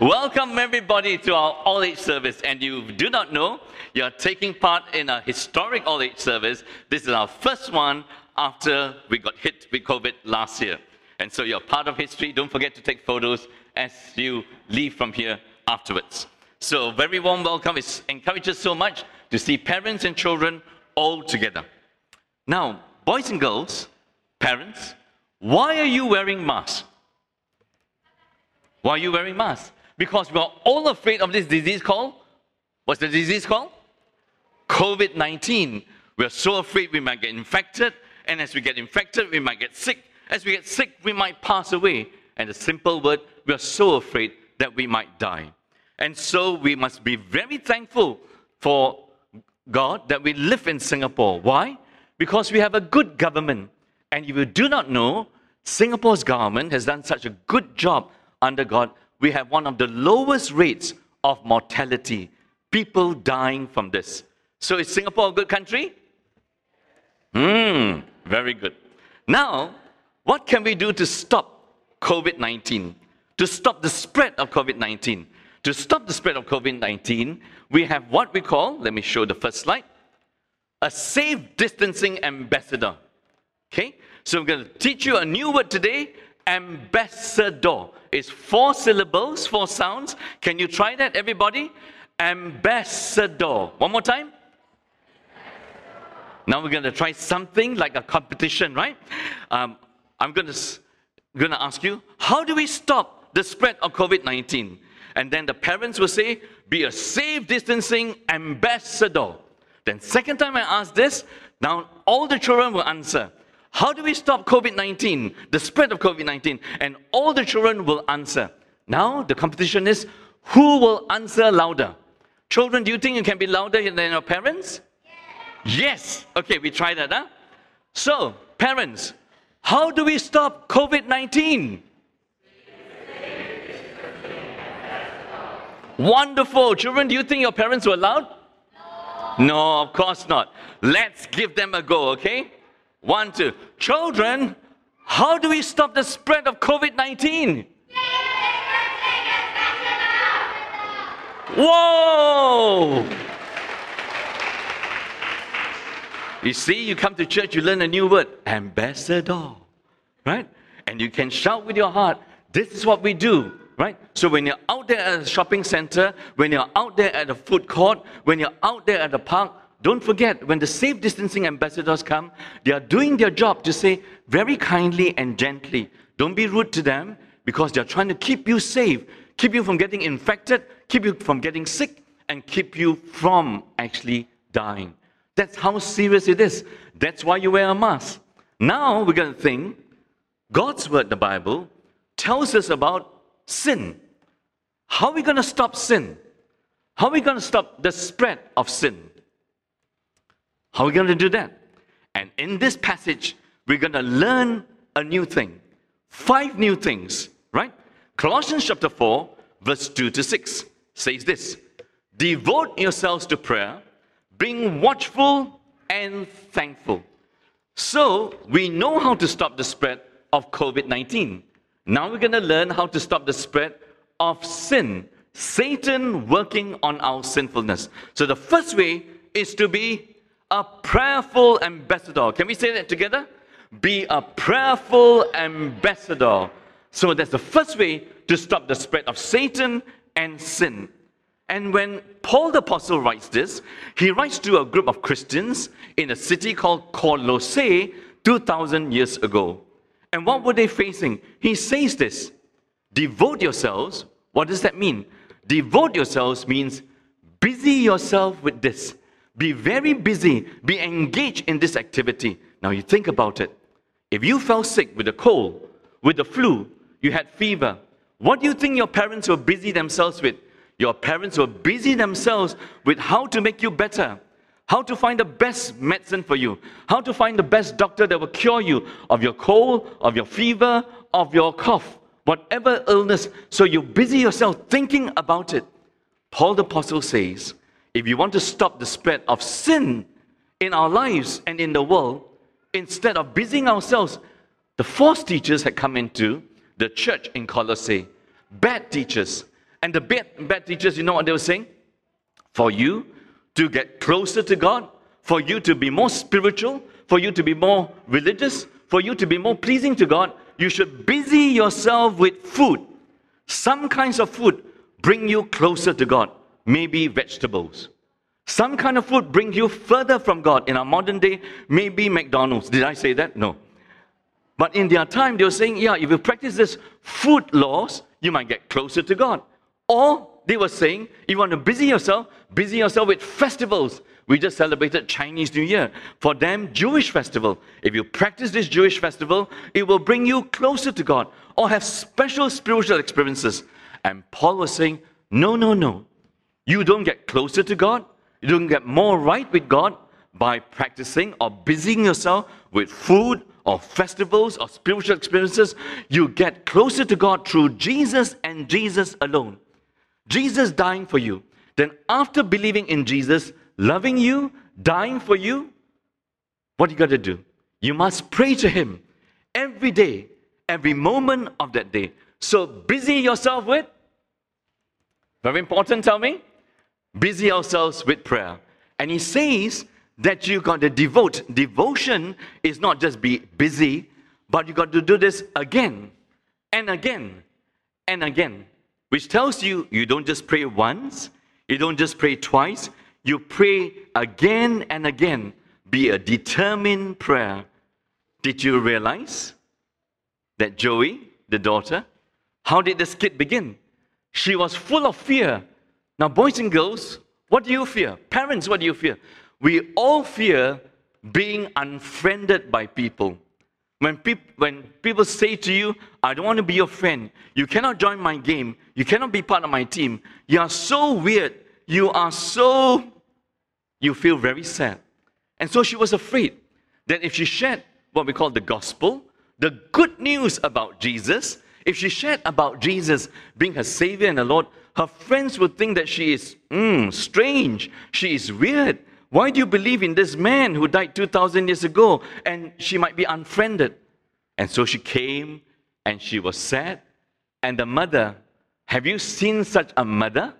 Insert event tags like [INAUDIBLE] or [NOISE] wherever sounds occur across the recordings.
Welcome everybody to our all age service. And you do not know, you're taking part in a historic all age service. This is our first one after we got hit with COVID last year. And so you're part of history. Don't forget to take photos as you leave from here afterwards. So, very warm welcome. It encourages so much to see parents and children all together. Now, boys and girls, parents, why are you wearing masks? Why are you wearing masks? Because we're all afraid of this disease called, what's the disease called? COVID 19. We're so afraid we might get infected, and as we get infected, we might get sick. As we get sick, we might pass away. And the simple word, we are so afraid that we might die. And so we must be very thankful for God that we live in Singapore. Why? Because we have a good government. And if you do not know, Singapore's government has done such a good job under God. We have one of the lowest rates of mortality, people dying from this. So is Singapore a good country? Hmm, very good. Now, what can we do to stop COVID 19? To stop the spread of COVID 19? To stop the spread of COVID 19, we have what we call, let me show the first slide, a safe distancing ambassador. Okay? So I'm going to teach you a new word today ambassador. It's four syllables, four sounds. Can you try that, everybody? Ambassador. One more time. Now we're going to try something like a competition, right? Um, I'm going to, going to ask you, how do we stop the spread of COVID 19? And then the parents will say, be a safe distancing ambassador. Then, second time I ask this, now all the children will answer. How do we stop COVID 19, the spread of COVID 19? And all the children will answer. Now the competition is who will answer louder? Children, do you think you can be louder than your parents? Yes. yes. Okay, we try that, huh? So, parents, how do we stop COVID 19? Wonderful. Children, do you think your parents were loud? No. No, of course not. Let's give them a go, okay? One, two. Children, how do we stop the spread of COVID 19? Whoa! You see, you come to church, you learn a new word ambassador, right? And you can shout with your heart, This is what we do right? So when you're out there at a shopping center, when you're out there at a food court, when you're out there at a park, don't forget when the safe distancing ambassadors come, they are doing their job to say very kindly and gently, don't be rude to them because they're trying to keep you safe, keep you from getting infected, keep you from getting sick, and keep you from actually dying. That's how serious it is. That's why you wear a mask. Now we're going to think God's word, the Bible, tells us about sin. How are we going to stop sin? How are we going to stop the spread of sin? How are we going to do that? And in this passage, we're going to learn a new thing. Five new things, right? Colossians chapter 4, verse 2 to 6 says this Devote yourselves to prayer, being watchful and thankful. So we know how to stop the spread of COVID 19. Now we're going to learn how to stop the spread of sin. Satan working on our sinfulness. So the first way is to be a prayerful ambassador. Can we say that together? Be a prayerful ambassador. So that's the first way to stop the spread of Satan and sin. And when Paul the Apostle writes this, he writes to a group of Christians in a city called Colossae 2,000 years ago. And what were they facing? He says this devote yourselves. What does that mean? Devote yourselves means busy yourself with this. Be very busy. Be engaged in this activity. Now you think about it. If you fell sick with a cold, with the flu, you had fever, what do you think your parents were busy themselves with? Your parents were busy themselves with how to make you better how to find the best medicine for you, how to find the best doctor that will cure you of your cold, of your fever, of your cough, whatever illness. So you busy yourself thinking about it. Paul the Apostle says, if you want to stop the spread of sin in our lives and in the world, instead of busying ourselves, the false teachers had come into the church in Colossae, bad teachers, And the bad, bad teachers, you know what they were saying? For you to get closer to God, for you to be more spiritual, for you to be more religious, for you to be more pleasing to God, you should busy yourself with food. Some kinds of food bring you closer to God, maybe vegetables. Some kind of food brings you further from God. In our modern day, maybe McDonald's. Did I say that? No. But in their time, they were saying, yeah, if you practice this food laws, you might get closer to God. Or they were saying, if you want to busy yourself, busy yourself with festivals. We just celebrated Chinese New Year. For them, Jewish festival. If you practice this Jewish festival, it will bring you closer to God or have special spiritual experiences. And Paul was saying, no, no, no. You don't get closer to God. You don't get more right with God by practicing or busying yourself with food or festivals or spiritual experiences. You get closer to God through Jesus and Jesus alone. Jesus dying for you. Then, after believing in Jesus, loving you, dying for you, what you got to do? You must pray to Him every day, every moment of that day. So, busy yourself with, very important, tell me, busy ourselves with prayer. And He says that you got to devote. Devotion is not just be busy, but you got to do this again and again and again which tells you you don't just pray once, you don't just pray twice, you pray again and again. Be a determined prayer. Did you realize that Joey, the daughter, how did this kid begin? She was full of fear. Now, boys and girls, what do you fear? Parents, what do you fear? We all fear being unfriended by people. When, peop- when people say to you, I don't want to be your friend, you cannot join my game, you cannot be part of my team, you are so weird, you are so, you feel very sad. And so she was afraid that if she shared what we call the gospel, the good news about Jesus, if she shared about Jesus being her Savior and her Lord, her friends would think that she is mm, strange, she is weird, why do you believe in this man who died 2,000 years ago? And she might be unfriended. And so she came and she was sad. And the mother, have you seen such a mother?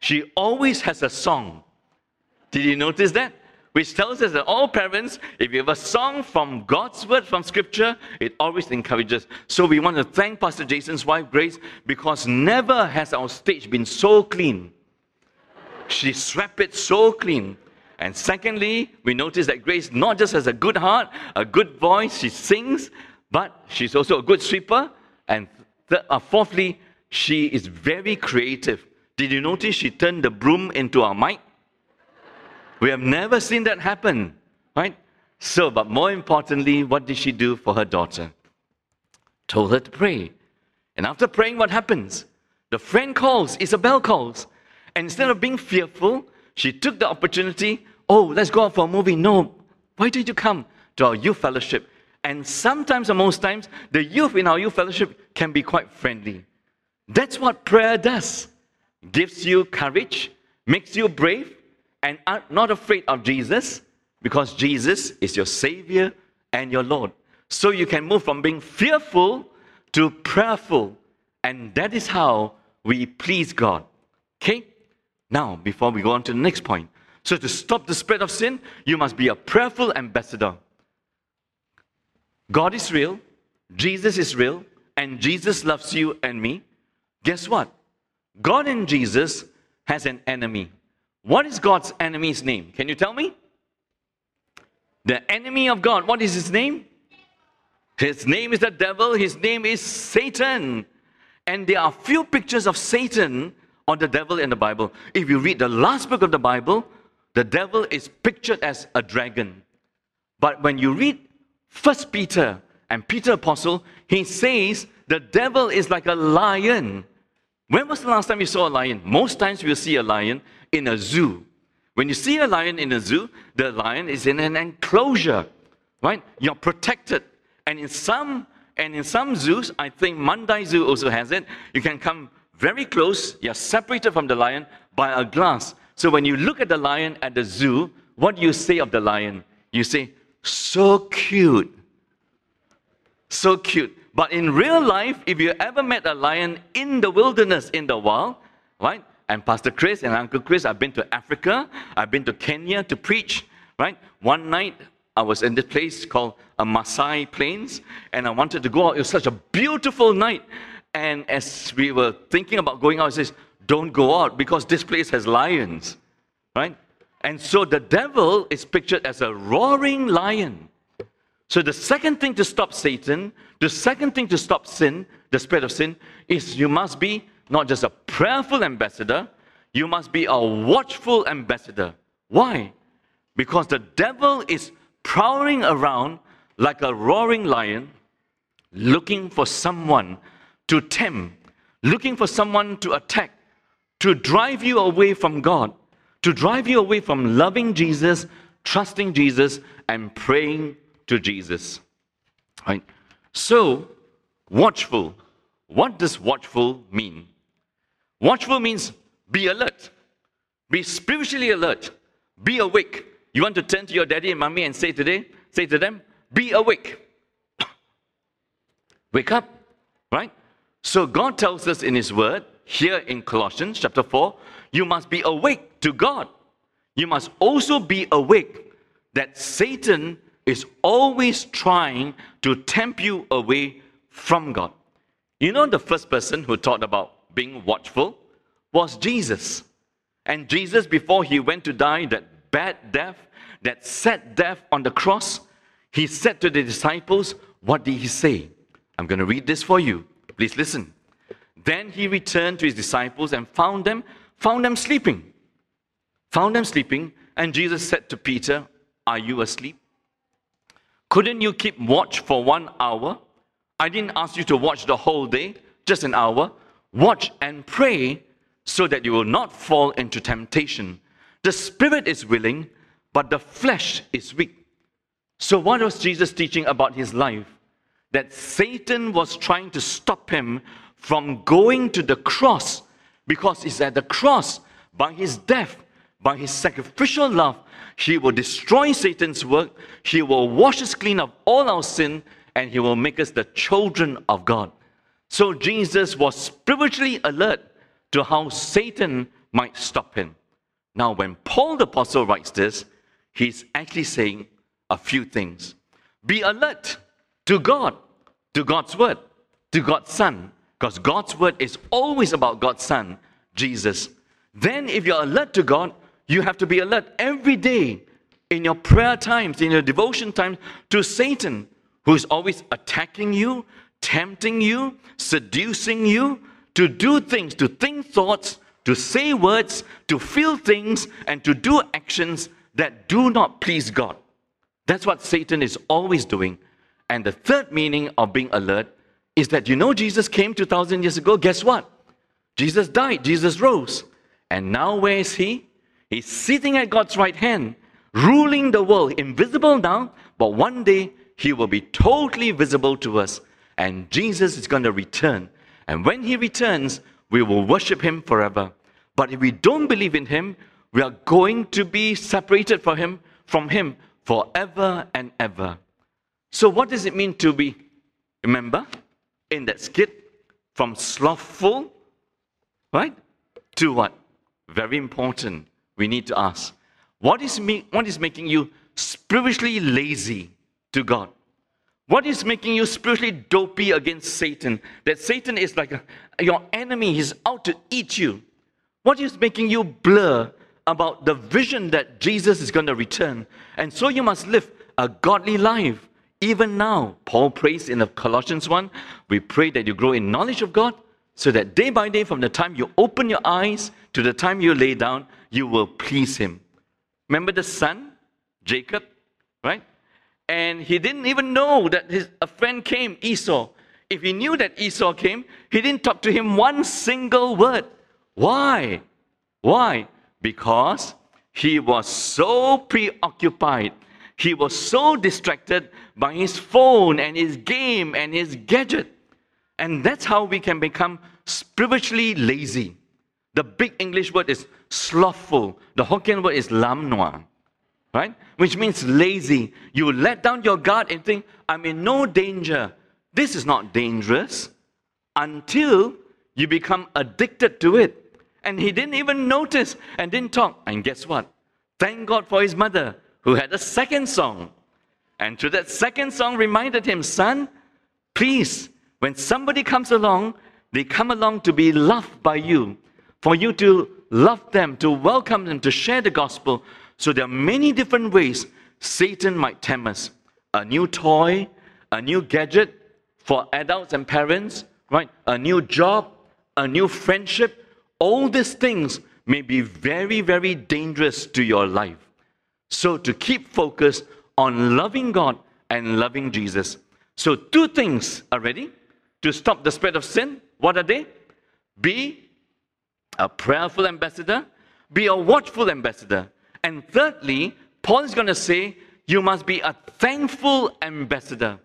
She always has a song. Did you notice that? Which tells us that all parents, if you have a song from God's word, from scripture, it always encourages. So we want to thank Pastor Jason's wife, Grace, because never has our stage been so clean. She swept it so clean. And secondly, we notice that Grace not just has a good heart, a good voice, she sings, but she's also a good sweeper. And th- uh, fourthly, she is very creative. Did you notice she turned the broom into a mic? We have never seen that happen, right? So, but more importantly, what did she do for her daughter? Told her to pray. And after praying, what happens? The friend calls, Isabel calls. And instead of being fearful, she took the opportunity oh, let's go out for a movie. No, why did you come to our youth fellowship? And sometimes, or most times, the youth in our youth fellowship can be quite friendly. That's what prayer does. Gives you courage, makes you brave, and are not afraid of Jesus because Jesus is your Savior and your Lord. So you can move from being fearful to prayerful. And that is how we please God. Okay? Now, before we go on to the next point, so, to stop the spread of sin, you must be a prayerful ambassador. God is real, Jesus is real, and Jesus loves you and me. Guess what? God and Jesus has an enemy. What is God's enemy's name? Can you tell me? The enemy of God, what is his name? His name is the devil, his name is Satan. And there are few pictures of Satan or the devil in the Bible. If you read the last book of the Bible, the devil is pictured as a dragon. But when you read First Peter and Peter Apostle, he says the devil is like a lion. When was the last time you saw a lion? Most times we'll see a lion in a zoo. When you see a lion in a zoo, the lion is in an enclosure, right? You're protected. And in some and in some zoos, I think Mandai Zoo also has it, you can come very close, you're separated from the lion by a glass. So when you look at the lion at the zoo, what do you say of the lion? You say, so cute. So cute. But in real life, if you ever met a lion in the wilderness, in the wild, right? And Pastor Chris and Uncle Chris, I've been to Africa, I've been to Kenya to preach, right? One night, I was in this place called a Maasai Plains, and I wanted to go out. It was such a beautiful night. And as we were thinking about going out, he says, Don't go out because this place has lions, right? And so the devil is pictured as a roaring lion. So the second thing to stop Satan, the second thing to stop sin, the spread of sin, is you must be not just a prayerful ambassador, you must be a watchful ambassador. Why? Because the devil is prowling around like a roaring lion, looking for someone to tempt, looking for someone to attack, to drive you away from God, to drive you away from loving Jesus, trusting Jesus, and praying to Jesus. Right? So, watchful. What does watchful mean? Watchful means be alert, be spiritually alert, be awake. You want to turn to your daddy and mommy and say today, say to them, be awake. [COUGHS] Wake up, right? So God tells us in His Word, here in Colossians chapter 4, you must be awake to God. You must also be awake that Satan is always trying to tempt you away from God. You know, the first person who taught about being watchful was Jesus. And Jesus, before he went to die that bad death, that sad death on the cross, he said to the disciples, What did he say? I'm going to read this for you. Please listen. Then he returned to his disciples and found them, found them sleeping. Found them sleeping, and Jesus said to Peter, Are you asleep? Couldn't you keep watch for one hour? I didn't ask you to watch the whole day, just an hour. Watch and pray so that you will not fall into temptation. The spirit is willing, but the flesh is weak. So, what was Jesus teaching about his life? That Satan was trying to stop him from going to the cross because it's at the cross, by his death, by his sacrificial love, he will destroy Satan's work, he will wash us clean of all our sin, and he will make us the children of God. So Jesus was spiritually alert to how Satan might stop him. Now, when Paul the Apostle writes this, he's actually saying a few things. Be alert to God, to God's word, to God's Son, because God's word is always about God's Son, Jesus. Then, if you're alert to God, you have to be alert every day in your prayer times, in your devotion times to Satan, who is always attacking you, tempting you, seducing you to do things, to think thoughts, to say words, to feel things, and to do actions that do not please God. That's what Satan is always doing. And the third meaning of being alert is that you know Jesus came 2,000 years ago. Guess what? Jesus died, Jesus rose. And now where is he? He's sitting at God's right hand, ruling the world, invisible now, but one day he will be totally visible to us. And Jesus is going to return. And when he returns, we will worship him forever. But if we don't believe in him, we are going to be separated from him, from him forever and ever. So what does it mean to be, remember, in that skit from slothful, right, to what? Very important. We need to ask, what is, me, what is making you spiritually lazy to God? What is making you spiritually dopey against Satan? That Satan is like a, your enemy, he's out to eat you. What is making you blur about the vision that Jesus is going to return? And so you must live a godly life. Even now, Paul prays in the Colossians 1, we pray that you grow in knowledge of God so that day by day, from the time you open your eyes to the time you lay down, you will please Him. Remember the son, Jacob, right? And he didn't even know that his, a friend came, Esau. If he knew that Esau came, he didn't talk to him one single word. Why? Why? Because he was so preoccupied he was so distracted by his phone and his game and his gadget. And that's how we can become spiritually lazy. The big English word is slothful. The Hokkien word is lam noa, right? Which means lazy. You let down your guard and think, I'm in no danger. This is not dangerous until you become addicted to it. And he didn't even notice and didn't talk. And guess what? Thank God for his mother, who had a second song. And through that second song reminded him, son, please, when somebody comes along, they come along to be loved by you, for you to love them, to welcome them, to share the gospel. So there are many different ways Satan might tempt us. A new toy, a new gadget for adults and parents, right? A new job, a new friendship. All these things may be very, very dangerous to your life. So to keep focused on loving God and loving Jesus. So two things are ready to stop the spread of sin. What are they? Be a prayerful ambassador, be a watchful ambassador. And thirdly, Paul is going to say, you must be a thankful ambassador,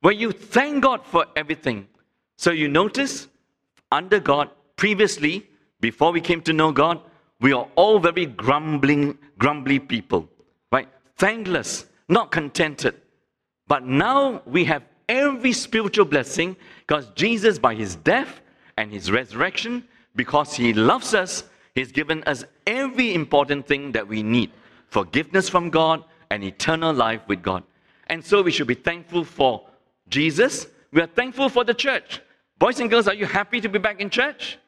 where you thank God for everything. So you notice, under God, previously, before we came to know God, we are all very grumbling, grumbly people, right? Thankless, not contented. But now we have every spiritual blessing because Jesus, by his death and his resurrection, because he loves us, he's given us every important thing that we need forgiveness from God and eternal life with God. And so we should be thankful for Jesus. We are thankful for the church. Boys and girls, are you happy to be back in church?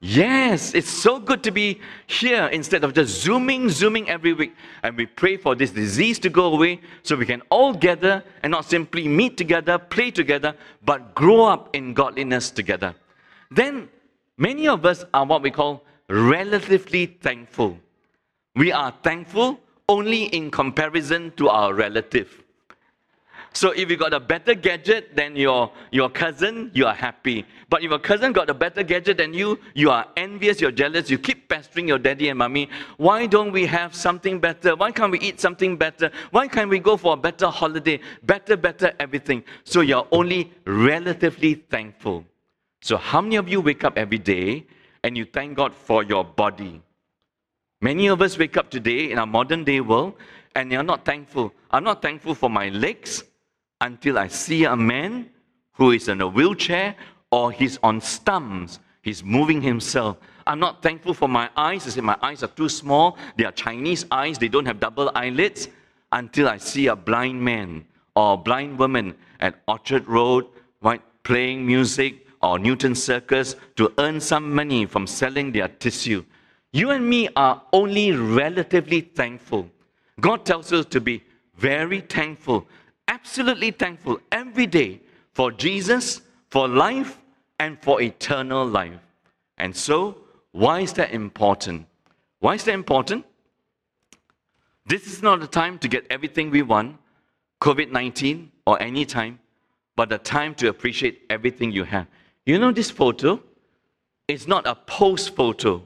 Yes, it's so good to be here instead of just zooming, zooming every week. And we pray for this disease to go away so we can all gather and not simply meet together, play together, but grow up in godliness together. Then, many of us are what we call relatively thankful. We are thankful only in comparison to our relative. So if you got a better gadget than your, your cousin, you are happy. But if your cousin got a better gadget than you, you are envious, you're jealous, you keep pestering your daddy and mommy. Why don't we have something better? Why can't we eat something better? Why can't we go for a better holiday? Better, better everything. So you're only relatively thankful. So how many of you wake up every day and you thank God for your body? Many of us wake up today in our modern day world and you're not thankful. I'm not thankful for my legs until I see a man who is in a wheelchair or he's on stumps. He's moving himself. I'm not thankful for my eyes. I say my eyes are too small. They are Chinese eyes. They don't have double eyelids. Until I see a blind man or a blind woman at Orchard Road, right, playing music or Newton Circus to earn some money from selling their tissue. You and me are only relatively thankful. God tells us to be very thankful absolutely thankful every day for Jesus, for life, and for eternal life. And so, why is that important? Why is that important? This is not the time to get everything we want, COVID 19 or any time, but the time to appreciate everything you have. You know, this photo is not a post photo,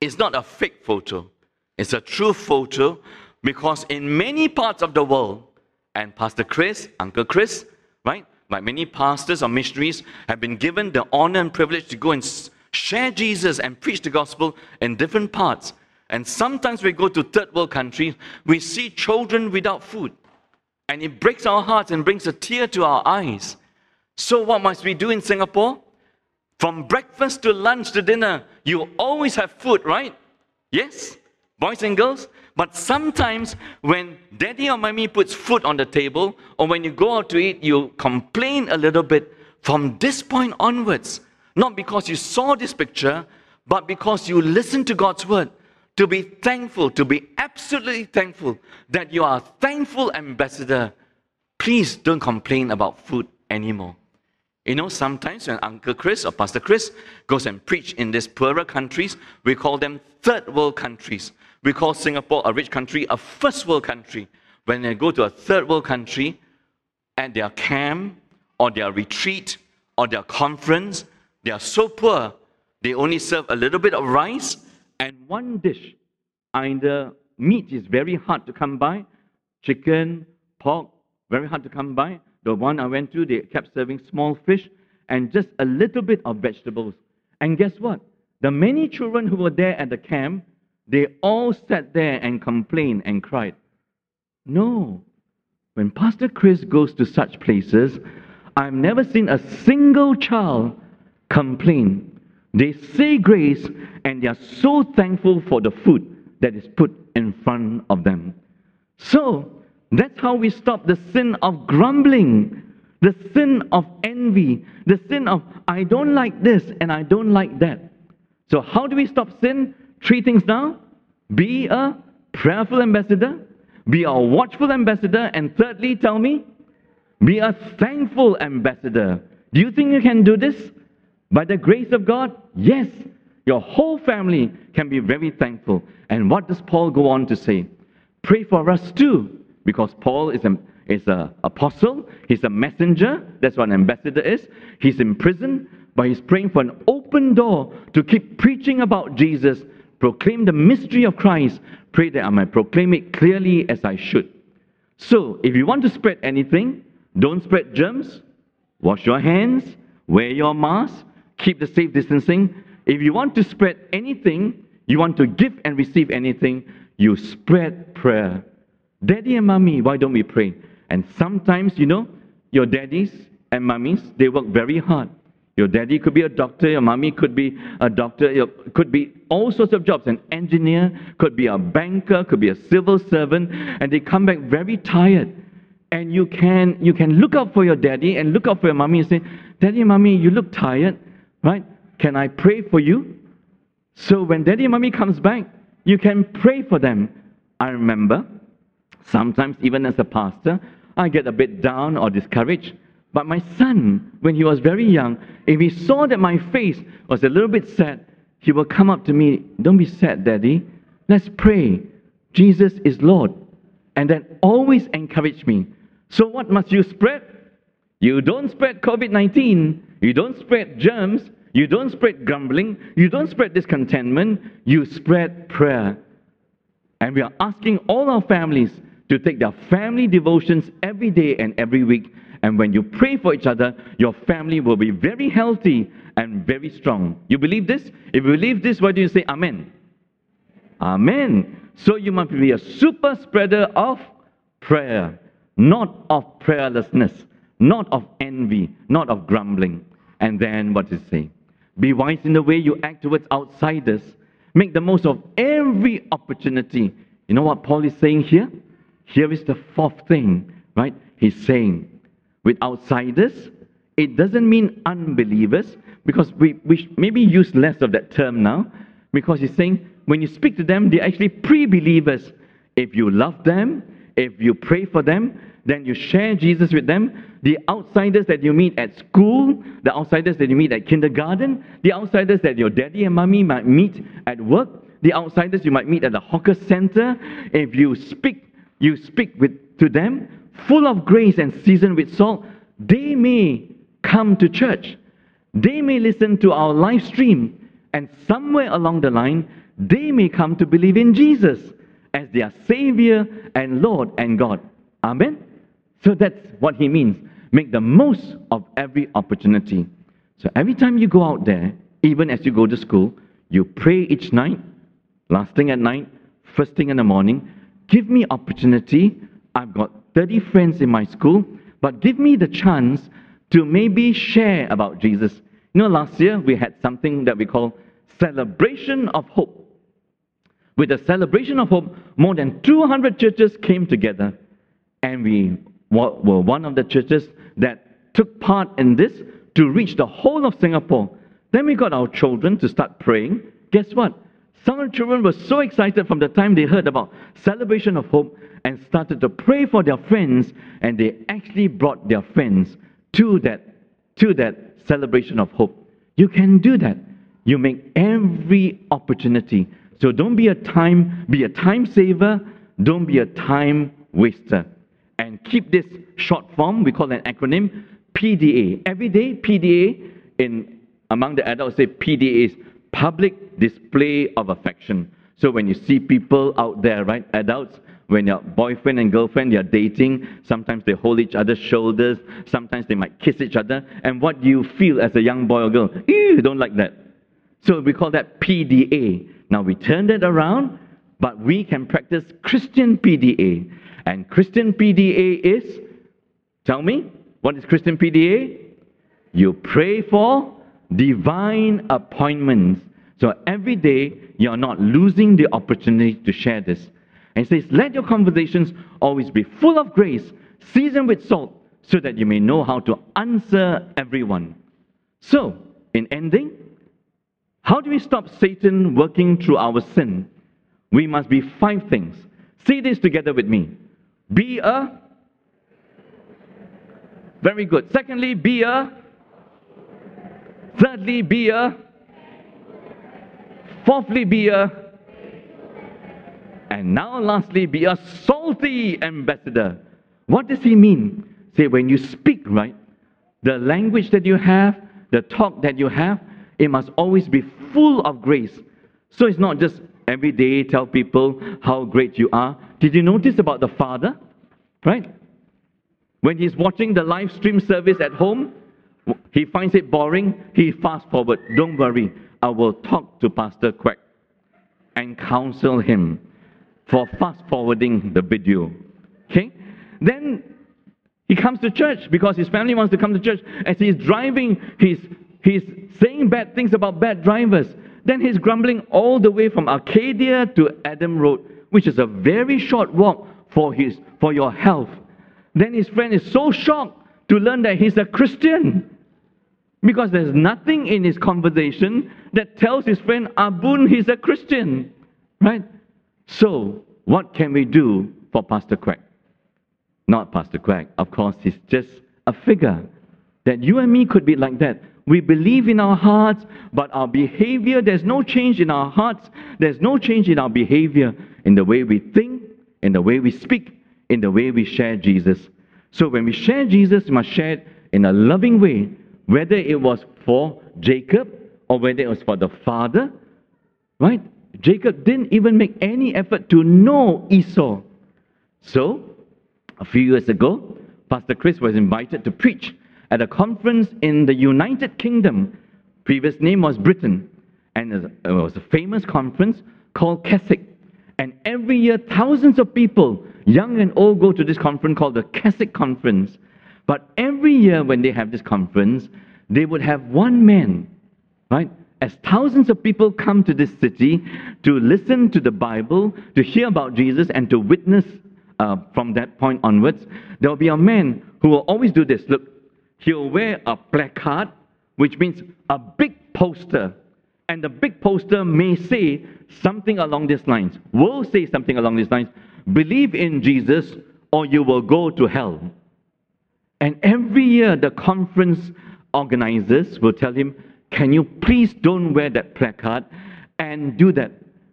it's not a fake photo, it's a true photo because in many parts of the world, and Pastor Chris, Uncle Chris, right? Like many pastors or missionaries have been given the honor and privilege to go and share Jesus and preach the gospel in different parts. And sometimes we go to third world countries, we see children without food. And it breaks our hearts and brings a tear to our eyes. So, what must we do in Singapore? From breakfast to lunch to dinner, you always have food, right? Yes? Boys and girls? But sometimes when daddy or mommy puts food on the table, or when you go out to eat, you complain a little bit from this point onwards. Not because you saw this picture, but because you listened to God's word. To be thankful, to be absolutely thankful that you are a thankful ambassador. Please don't complain about food anymore. You know, sometimes when Uncle Chris or Pastor Chris goes and preach in these poorer countries, we call them third world countries. We call Singapore a rich country, a first world country. When they go to a third world country, at their camp or their retreat or their conference, they are so poor, they only serve a little bit of rice and one dish. Either meat is very hard to come by, chicken, pork, very hard to come by. The one I went to, they kept serving small fish and just a little bit of vegetables. And guess what? The many children who were there at the camp, they all sat there and complained and cried. No. When Pastor Chris goes to such places, I've never seen a single child complain. They say grace and they are so thankful for the food that is put in front of them. So, that's how we stop the sin of grumbling, the sin of envy, the sin of I don't like this and I don't like that. So, how do we stop sin? Three things now be a prayerful ambassador, be a watchful ambassador, and thirdly, tell me, be a thankful ambassador. Do you think you can do this? By the grace of God? Yes. Your whole family can be very thankful. And what does Paul go on to say? Pray for us too, because Paul is an is an apostle, he's a messenger, that's what an ambassador is. He's in prison, but he's praying for an open door to keep preaching about Jesus, proclaim the mystery of Christ. Pray that I might proclaim it clearly as I should. So, if you want to spread anything, don't spread germs, wash your hands, wear your mask, keep the safe distancing. If you want to spread anything, you want to give and receive anything, you spread prayer. Daddy and mommy, why don't we pray? And sometimes, you know, your daddies and mummies, they work very hard. Your daddy could be a doctor, your mommy could be a doctor, could be all sorts of jobs. An engineer, could be a banker, could be a civil servant, and they come back very tired. And you can you can look out for your daddy and look out for your mommy and say, Daddy mommy, you look tired, right? Can I pray for you? So when daddy and mommy comes back, you can pray for them. I remember sometimes even as a pastor, I get a bit down or discouraged. But my son, when he was very young, if he saw that my face was a little bit sad, he will come up to me, Don't be sad, Daddy. Let's pray. Jesus is Lord. And then always encourage me. So, what must you spread? You don't spread COVID 19, you don't spread germs, you don't spread grumbling, you don't spread discontentment, you spread prayer. And we are asking all our families to take their family devotions every day and every week. And when you pray for each other, your family will be very healthy and very strong. You believe this? If you believe this, why do you say Amen? Amen. So you must be a super spreader of prayer, not of prayerlessness, not of envy, not of grumbling. And then what does it say? Be wise in the way you act towards outsiders. Make the most of every opportunity. You know what Paul is saying here? Here is the fourth thing, right? He's saying, with outsiders, it doesn't mean unbelievers, because we, we maybe use less of that term now, because he's saying, when you speak to them, they're actually pre believers. If you love them, if you pray for them, then you share Jesus with them. The outsiders that you meet at school, the outsiders that you meet at kindergarten, the outsiders that your daddy and mommy might meet at work, the outsiders you might meet at the hawker center, if you speak you speak with, to them, full of grace and seasoned with salt, they may come to church. They may listen to our live stream, and somewhere along the line, they may come to believe in Jesus as their Savior and Lord and God. Amen? So that's what he means. Make the most of every opportunity. So every time you go out there, even as you go to school, you pray each night, last thing at night, first thing in the morning, Give me opportunity. I've got 30 friends in my school, but give me the chance to maybe share about Jesus. You know, last year we had something that we call Celebration of Hope. With the Celebration of Hope, more than 200 churches came together, and we were one of the churches that took part in this to reach the whole of Singapore. Then we got our children to start praying. Guess what? Some children were so excited from the time they heard about celebration of hope and started to pray for their friends, and they actually brought their friends to that, to that celebration of hope. You can do that. You make every opportunity. So don't be a time, be a time saver, don't be a time waster. And keep this short form, we call an acronym, PDA. Every day, PDA in among the adults say PDA is public display of affection. So when you see people out there, right, adults, when your boyfriend and girlfriend they're dating, sometimes they hold each other's shoulders, sometimes they might kiss each other, and what do you feel as a young boy or girl? You don't like that. So we call that PDA. Now we turn that around, but we can practice Christian PDA. And Christian PDA is, tell me, what is Christian PDA? You pray for divine appointments. So every day, you're not losing the opportunity to share this. And he says, Let your conversations always be full of grace, seasoned with salt, so that you may know how to answer everyone. So, in ending, how do we stop Satan working through our sin? We must be five things. Say this together with me. Be a. Very good. Secondly, be a. Thirdly, be a. Fourthly, be a. And now, lastly, be a salty ambassador. What does he mean? Say, when you speak, right, the language that you have, the talk that you have, it must always be full of grace. So it's not just every day tell people how great you are. Did you notice about the father? Right? When he's watching the live stream service at home, he finds it boring, he fast forward. Don't worry, I will talk to Pastor Quack and counsel him for fast forwarding the video. Okay? Then he comes to church because his family wants to come to church. As he's driving, he's, he's saying bad things about bad drivers. Then he's grumbling all the way from Arcadia to Adam Road, which is a very short walk for, his, for your health. Then his friend is so shocked to learn that he's a Christian because there's nothing in his conversation that tells his friend Abun he's a Christian. Right? So, what can we do for Pastor Quack? Not Pastor Quack. Of course, he's just a figure. That you and me could be like that. We believe in our hearts, but our behavior, there's no change in our hearts. There's no change in our behavior, in the way we think, in the way we speak, in the way we share Jesus. So when we share Jesus, we must share it in a loving way, whether it was for Jacob or whether it was for the father, right? Jacob didn't even make any effort to know Esau. So, a few years ago, Pastor Chris was invited to preach at a conference in the United Kingdom. Previous name was Britain. And it was a famous conference called Keswick. And every year, thousands of people, young and old, go to this conference called the Keswick Conference. But every year, when they have this conference, they would have one man, right? As thousands of people come to this city to listen to the Bible, to hear about Jesus, and to witness uh, from that point onwards, there will be a man who will always do this. Look, he'll wear a placard, which means a big poster. And the big poster may say something along these lines, will say something along these lines believe in Jesus or you will go to hell. And every year, the conference organizers will tell him, Can you please don't wear that placard and do that?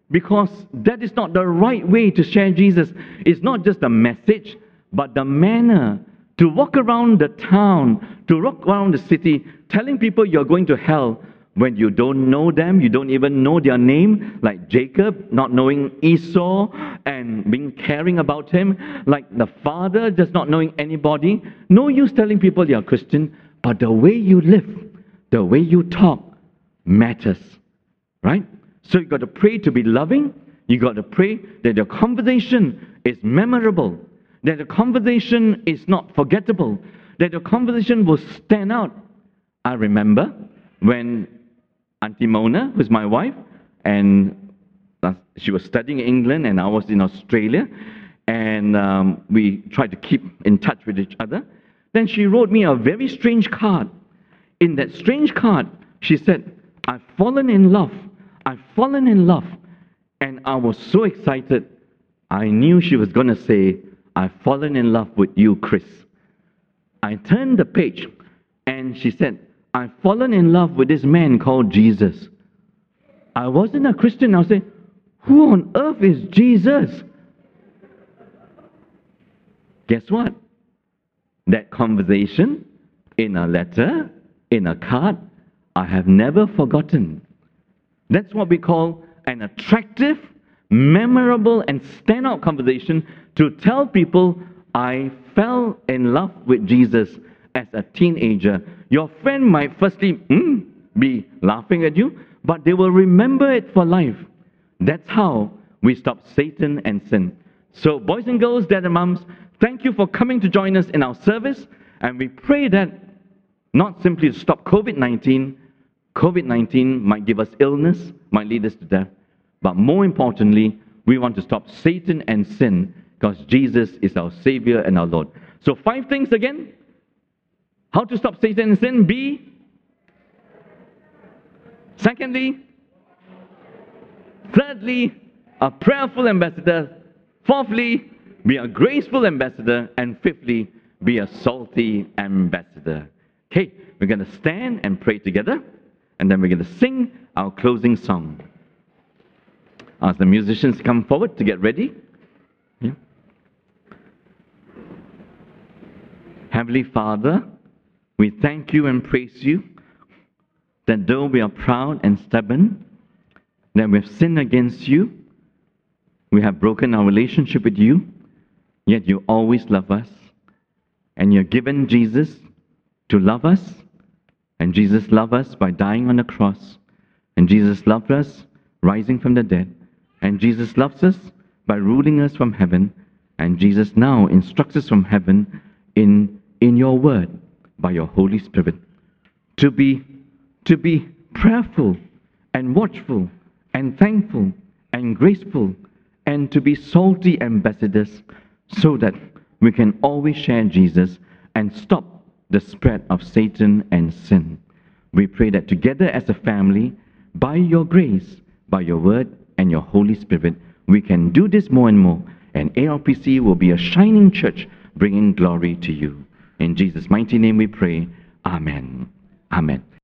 Because that is not the right way to share Jesus. It's not just the message, but the manner to walk around the town, to walk around the city, telling people you're going to hell when you don't know them, you don't even know their name, like Jacob not knowing Esau and being caring about him, like the father just not knowing anybody. No use telling people you're Christian, but the way you live, the way you talk matters, right? So you got to pray to be loving. You got to pray that your conversation is memorable that the conversation is not forgettable, that the conversation will stand out. I remember when Auntie Mona, who's my wife, and uh, she was studying in England and I was in Australia, and um, we tried to keep in touch with each other. Then she wrote me a very strange card. In that strange card, she said, I've fallen in love. I've fallen in love. And I was so excited. I knew she was going to say, I've fallen in love with you, Chris. I turned the page and she said, I've fallen in love with this man called Jesus. I wasn't a Christian. I was saying, Who on earth is Jesus? Guess what? That conversation in a letter, in a card, I have never forgotten. That's what we call an attractive, memorable, and standout conversation to tell people, I fell in love with Jesus as a teenager. Your friend might firstly mm, be laughing at you, but they will remember it for life. That's how we stop Satan and sin. So, boys and girls, dad and moms, thank you for coming to join us in our service. And we pray that not simply to stop COVID 19, COVID 19 might give us illness, might lead us to death. But more importantly, we want to stop Satan and sin because Jesus is our Savior and our Lord. So, five things again. How to stop Satan and sin? Be. Secondly, thirdly, a prayerful ambassador. Fourthly, be a graceful ambassador. And fifthly, be a salty ambassador. Okay, we're going to stand and pray together, and then we're going to sing our closing song. Ask the musicians to come forward to get ready. Yeah. Heavenly Father, we thank you and praise you that though we are proud and stubborn, that we have sinned against you, we have broken our relationship with you, yet you always love us. And you have given Jesus to love us, and Jesus loved us by dying on the cross, and Jesus loved us rising from the dead, and Jesus loves us by ruling us from heaven, and Jesus now instructs us from heaven in, in your word by your Holy Spirit to be, to be prayerful and watchful and thankful and graceful and to be salty ambassadors so that we can always share Jesus and stop the spread of Satan and sin. We pray that together as a family, by your grace, by your word, and your Holy Spirit, we can do this more and more, and ARPC will be a shining church bringing glory to you. In Jesus' mighty name we pray. Amen. Amen.